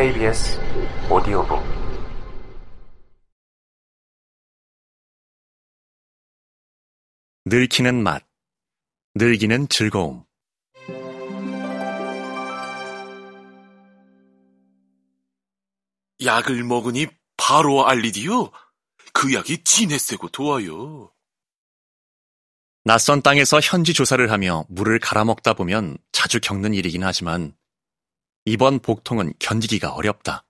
KBS 오디오북 늙히는 맛, 늙이는 즐거움. 약을 먹으니 바로 알리디요? 그 약이 진해 세고 좋아요. 낯선 땅에서 현지 조사를 하며 물을 갈아먹다 보면 자주 겪는 일이긴 하지만 이번 복통은 견디기가 어렵다.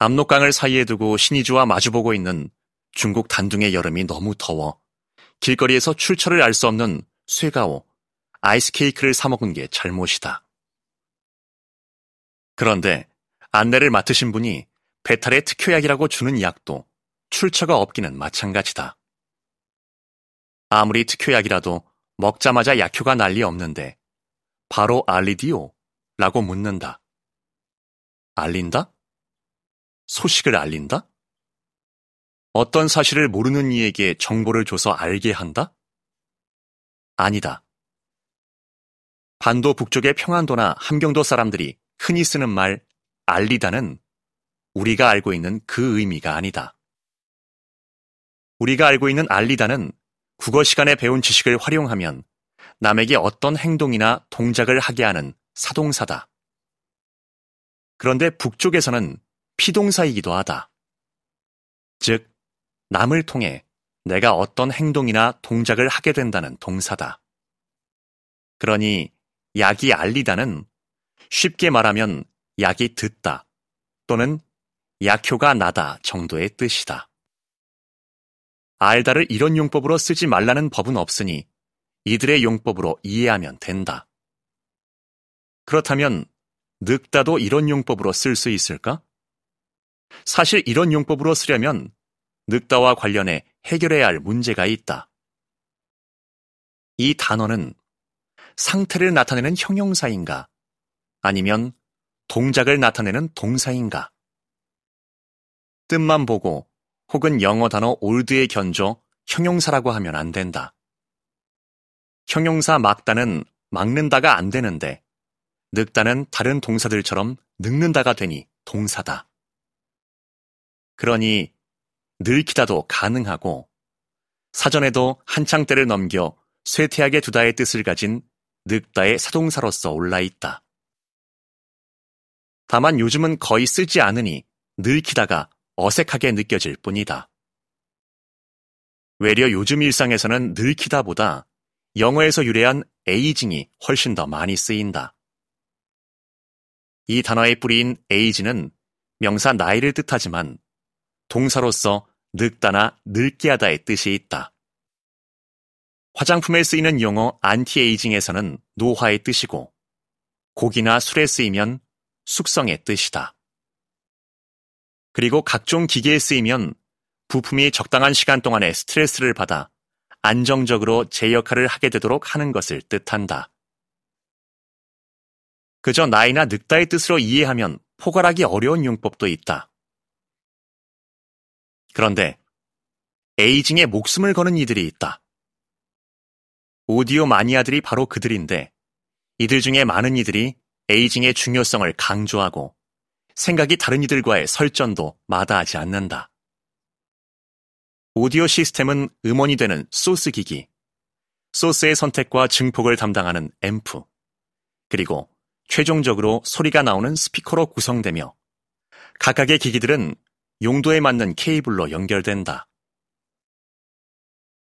압록강을 사이에 두고 신의주와 마주보고 있는 중국 단둥의 여름이 너무 더워 길거리에서 출처를 알 수 없는 쇠가오, 아이스케이크를 사먹은 게 잘못이다. 그런데 안내를 맡으신 분이 배탈의 특효약이라고 주는 약도 출처가 없기는 마찬가지다. 아무리 특효약이라도 먹자마자 약효가 난리 없는데 바로 알리디오? 라고 묻는다. 알린다? 소식을 알린다? 어떤 사실을 모르는 이에게 정보를 줘서 알게 한다? 아니다. 반도 북쪽의 평안도나 함경도 사람들이 흔히 쓰는 말 알리다는 우리가 알고 있는 그 의미가 아니다. 우리가 알고 있는 알리다는 국어 시간에 배운 지식을 활용하면 남에게 어떤 행동이나 동작을 하게 하는 사동사다. 그런데 북쪽에서는 피동사이기도 하다. 즉, 남을 통해 내가 어떤 행동이나 동작을 하게 된다는 동사다. 그러니 약이 알리다는 쉽게 말하면 약이 듣다 또는 약효가 나다 정도의 뜻이다. 알다를 이런 용법으로 쓰지 말라는 법은 없으니 이들의 용법으로 이해하면 된다. 그렇다면 늙다도 이런 용법으로 쓸 수 있을까? 사실 이런 용법으로 쓰려면 늙다와 관련해 해결해야 할 문제가 있다. 이 단어는 상태를 나타내는 형용사인가? 아니면 동작을 나타내는 동사인가? 뜻만 보고 혹은 영어 단어 올드에 견줘 형용사라고 하면 안 된다. 형용사 막다는 막는다가 안 되는데 늙다는 다른 동사들처럼 늙는다가 되니 동사다. 그러니 늙히다도 가능하고 사전에도 한창 때를 넘겨 쇠퇴하게 두다의 뜻을 가진 늙다의 사동사로서 올라 있다. 다만 요즘은 거의 쓰지 않으니 늙히다가 어색하게 느껴질 뿐이다. 외려 요즘 일상에서는 늙히다보다 영어에서 유래한 에이징이 훨씬 더 많이 쓰인다. 이 단어의 뿌리인 에이지는 명사 나이를 뜻하지만 동사로서 늙다나 늙게 하다의 뜻이 있다. 화장품에 쓰이는 용어 안티에이징에서는 노화의 뜻이고 고기나 술에 쓰이면 숙성의 뜻이다. 그리고 각종 기계에 쓰이면 부품이 적당한 시간 동안에 스트레스를 받아 안정적으로 제 역할을 하게 되도록 하는 것을 뜻한다. 그저 나이나 늙다의 뜻으로 이해하면 포괄하기 어려운 용법도 있다. 그런데 에이징에 목숨을 거는 이들이 있다. 오디오 마니아들이 바로 그들인데 이들 중에 많은 이들이 에이징의 중요성을 강조하고 생각이 다른 이들과의 설전도 마다하지 않는다. 오디오 시스템은 음원이 되는 소스 기기, 소스의 선택과 증폭을 담당하는 앰프, 그리고 최종적으로 소리가 나오는 스피커로 구성되며 각각의 기기들은 용도에 맞는 케이블로 연결된다.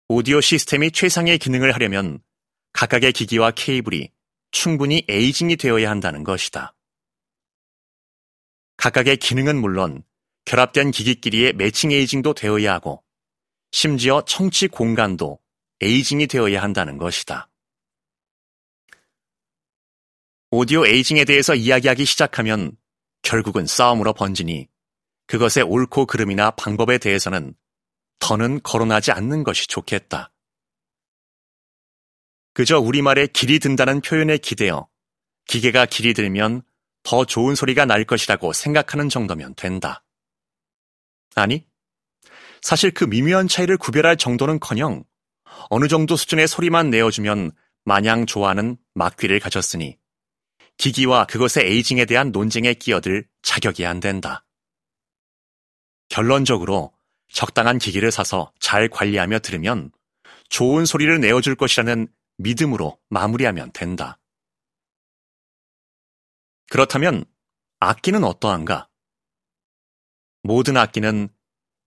오디오 시스템이 최상의 기능을 하려면 각각의 기기와 케이블이 충분히 에이징이 되어야 한다는 것이다. 각각의 기능은 물론 결합된 기기끼리의 매칭 에이징도 되어야 하고 심지어 청취 공간도 에이징이 되어야 한다는 것이다. 오디오 에이징에 대해서 이야기하기 시작하면 결국은 싸움으로 번지니 그것의 옳고 그름이나 방법에 대해서는 더는 거론하지 않는 것이 좋겠다. 그저 우리말에 길이 든다는 표현에 기대어 기계가 길이 들면 더 좋은 소리가 날 것이라고 생각하는 정도면 된다. 아니, 사실 그 미묘한 차이를 구별할 정도는 커녕 어느 정도 수준의 소리만 내어주면 마냥 좋아하는 막귀를 가졌으니 기기와 그것의 에이징에 대한 논쟁에 끼어들 자격이 안 된다. 결론적으로 적당한 기기를 사서 잘 관리하며 들으면 좋은 소리를 내어줄 것이라는 믿음으로 마무리하면 된다. 그렇다면 악기는 어떠한가? 모든 악기는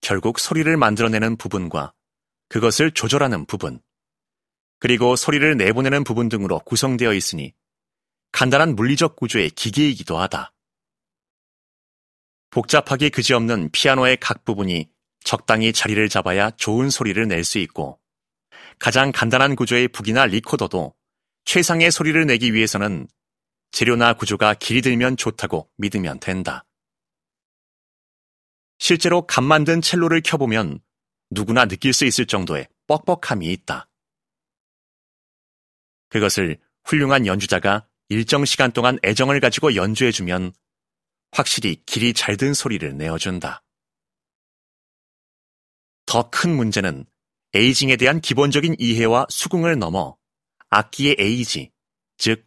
결국 소리를 만들어내는 부분과 그것을 조절하는 부분, 그리고 소리를 내보내는 부분 등으로 구성되어 있으니 간단한 물리적 구조의 기계이기도 하다. 복잡하기 그지없는 피아노의 각 부분이 적당히 자리를 잡아야 좋은 소리를 낼 수 있고 가장 간단한 구조의 북이나 리코더도 최상의 소리를 내기 위해서는 재료나 구조가 길이 들면 좋다고 믿으면 된다. 실제로 감 만든 첼로를 켜보면 누구나 느낄 수 있을 정도의 뻑뻑함이 있다. 그것을 훌륭한 연주자가 일정 시간 동안 애정을 가지고 연주해주면 확실히 길이 잘 든 소리를 내어준다. 더 큰 문제는 에이징에 대한 기본적인 이해와 수긍을 넘어 악기의 에이지, 즉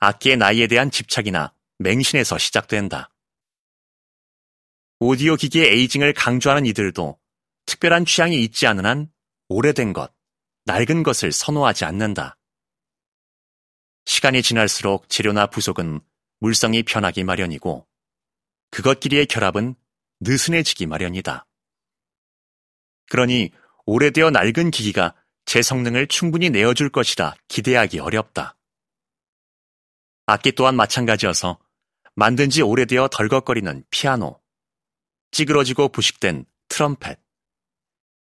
악기의 나이에 대한 집착이나 맹신에서 시작된다. 오디오 기기의 에이징을 강조하는 이들도 특별한 취향이 있지 않은 한 오래된 것, 낡은 것을 선호하지 않는다. 시간이 지날수록 재료나 부속은 물성이 변하기 마련이고 그것끼리의 결합은 느슨해지기 마련이다. 그러니 오래되어 낡은 기기가 제 성능을 충분히 내어줄 것이라 기대하기 어렵다. 악기 또한 마찬가지여서 만든 지 오래되어 덜걱거리는 피아노, 찌그러지고 부식된 트럼펫,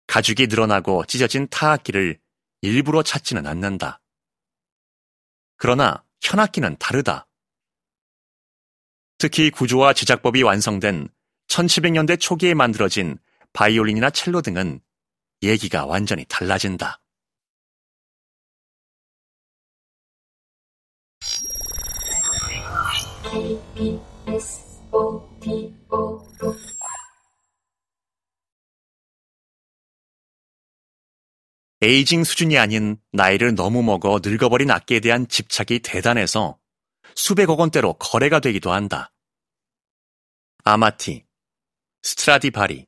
가죽이 늘어나고 찢어진 타악기를 일부러 찾지는 않는다. 그러나 현악기는 다르다. 특히 구조와 제작법이 완성된 1700년대 초기에 만들어진 바이올린이나 첼로 등은 얘기가 완전히 달라진다. 에이징 수준이 아닌 나이를 너무 먹어 늙어버린 악기에 대한 집착이 대단해서 수백억 원대로 거래가 되기도 한다. 아마티, 스트라디바리,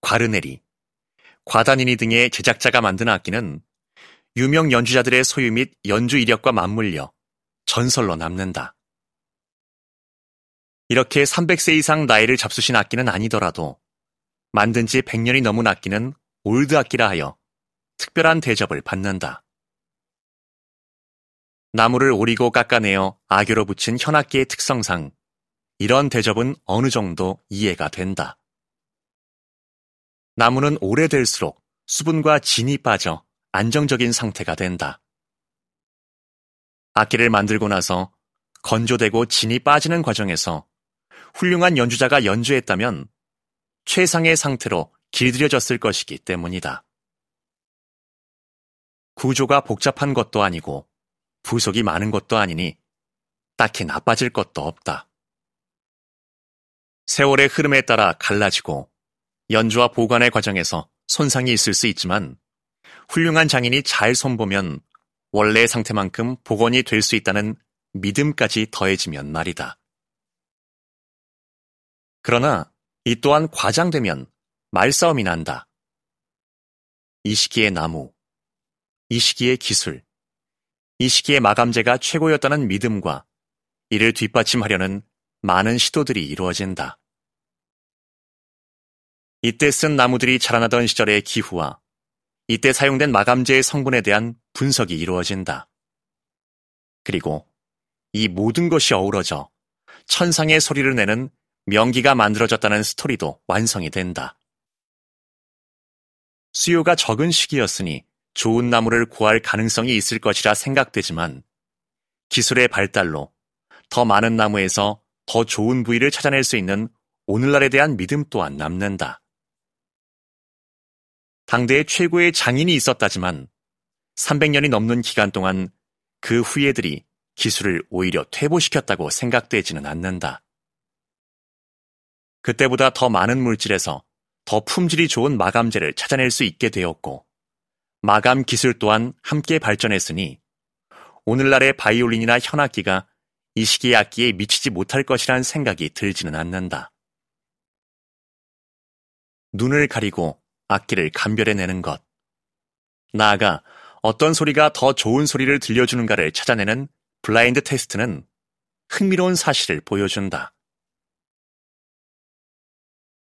과르네리, 과다니니 등의 제작자가 만든 악기는 유명 연주자들의 소유 및 연주 이력과 맞물려 전설로 남는다. 이렇게 300세 이상 나이를 잡수신 악기는 아니더라도 만든 지 100년이 넘은 악기는 old 악기라 하여 특별한 대접을 받는다. 나무를 오리고 깎아내어 악교로 붙인 현악기의 특성상 이런 대접은 어느 정도 이해가 된다. 나무는 오래될수록 수분과 진이 빠져 안정적인 상태가 된다. 악기를 만들고 나서 건조되고 진이 빠지는 과정에서 훌륭한 연주자가 연주했다면 최상의 상태로 길들여졌을 것이기 때문이다. 구조가 복잡한 것도 아니고 부속이 많은 것도 아니니 딱히 나빠질 것도 없다. 세월의 흐름에 따라 갈라지고 연주와 보관의 과정에서 손상이 있을 수 있지만 훌륭한 장인이 잘 손보면 원래의 상태만큼 복원이 될 수 있다는 믿음까지 더해지면 말이다. 그러나 이 또한 과장되면 말싸움이 난다. 이 시기의 나무, 이 시기의 기술, 이 시기의 마감재가 최고였다는 믿음과 이를 뒷받침하려는 많은 시도들이 이루어진다. 이때 쓴 나무들이 자라나던 시절의 기후와 이때 사용된 마감재의 성분에 대한 분석이 이루어진다. 그리고 이 모든 것이 어우러져 천상의 소리를 내는 명기가 만들어졌다는 스토리도 완성이 된다. 수요가 적은 시기였으니 좋은 나무를 구할 가능성이 있을 것이라 생각되지만 기술의 발달로 더 많은 나무에서 더 좋은 부위를 찾아낼 수 있는 오늘날에 대한 믿음 또한 남는다. 당대의 최고의 장인이 있었다지만 300년이 넘는 기간 동안 그 후예들이 기술을 오히려 퇴보시켰다고 생각되지는 않는다. 그때보다 더 많은 물질에서 더 품질이 좋은 마감재를 찾아낼 수 있게 되었고, 마감 기술 또한 함께 발전했으니 오늘날의 바이올린이나 현악기가 이 시기의 악기에 미치지 못할 것이란 생각이 들지는 않는다. 눈을 가리고 악기를 감별해내는 것. 나아가 어떤 소리가 더 좋은 소리를 들려주는가를 찾아내는 블라인드 테스트는 흥미로운 사실을 보여준다.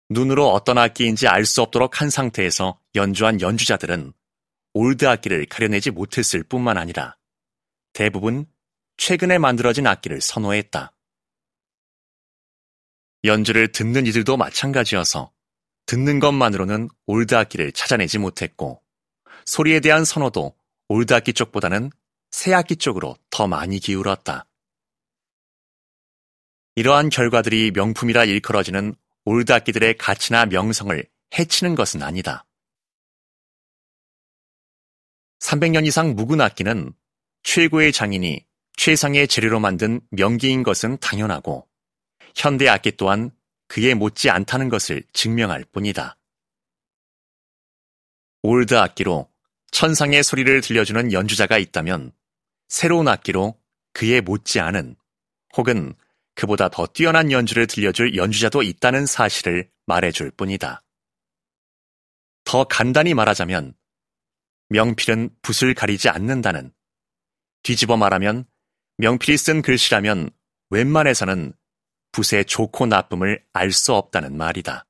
눈으로 어떤 악기인지 알 수 없도록 한 상태에서 연주한 연주자들은 old 악기를 가려내지 못했을 뿐만 아니라 대부분 최근에 만들어진 악기를 선호했다. 연주를 듣는 이들도 마찬가지여서 듣는 것만으로는 old 악기를 찾아내지 못했고 소리에 대한 선호도 old 악기 쪽보다는 새 악기 쪽으로 더 많이 기울었다. 이러한 결과들이 명품이라 일컬어지는 old 악기들의 가치나 명성을 해치는 것은 아니다. 300년 이상 묵은 악기는 최고의 장인이 최상의 재료로 만든 명기인 것은 당연하고 현대 악기 또한 그에 못지 않다는 것을 증명할 뿐이다. old 악기로 천상의 소리를 들려주는 연주자가 있다면 새로운 악기로 그에 못지 않은 혹은 그보다 더 뛰어난 연주를 들려줄 연주자도 있다는 사실을 말해줄 뿐이다. 더 간단히 말하자면 명필은 붓을 가리지 않는다는 뒤집어 말하면 명필이 쓴 글씨라면 웬만해서는 붓의 좋고 나쁨을 알 수 없다는 말이다.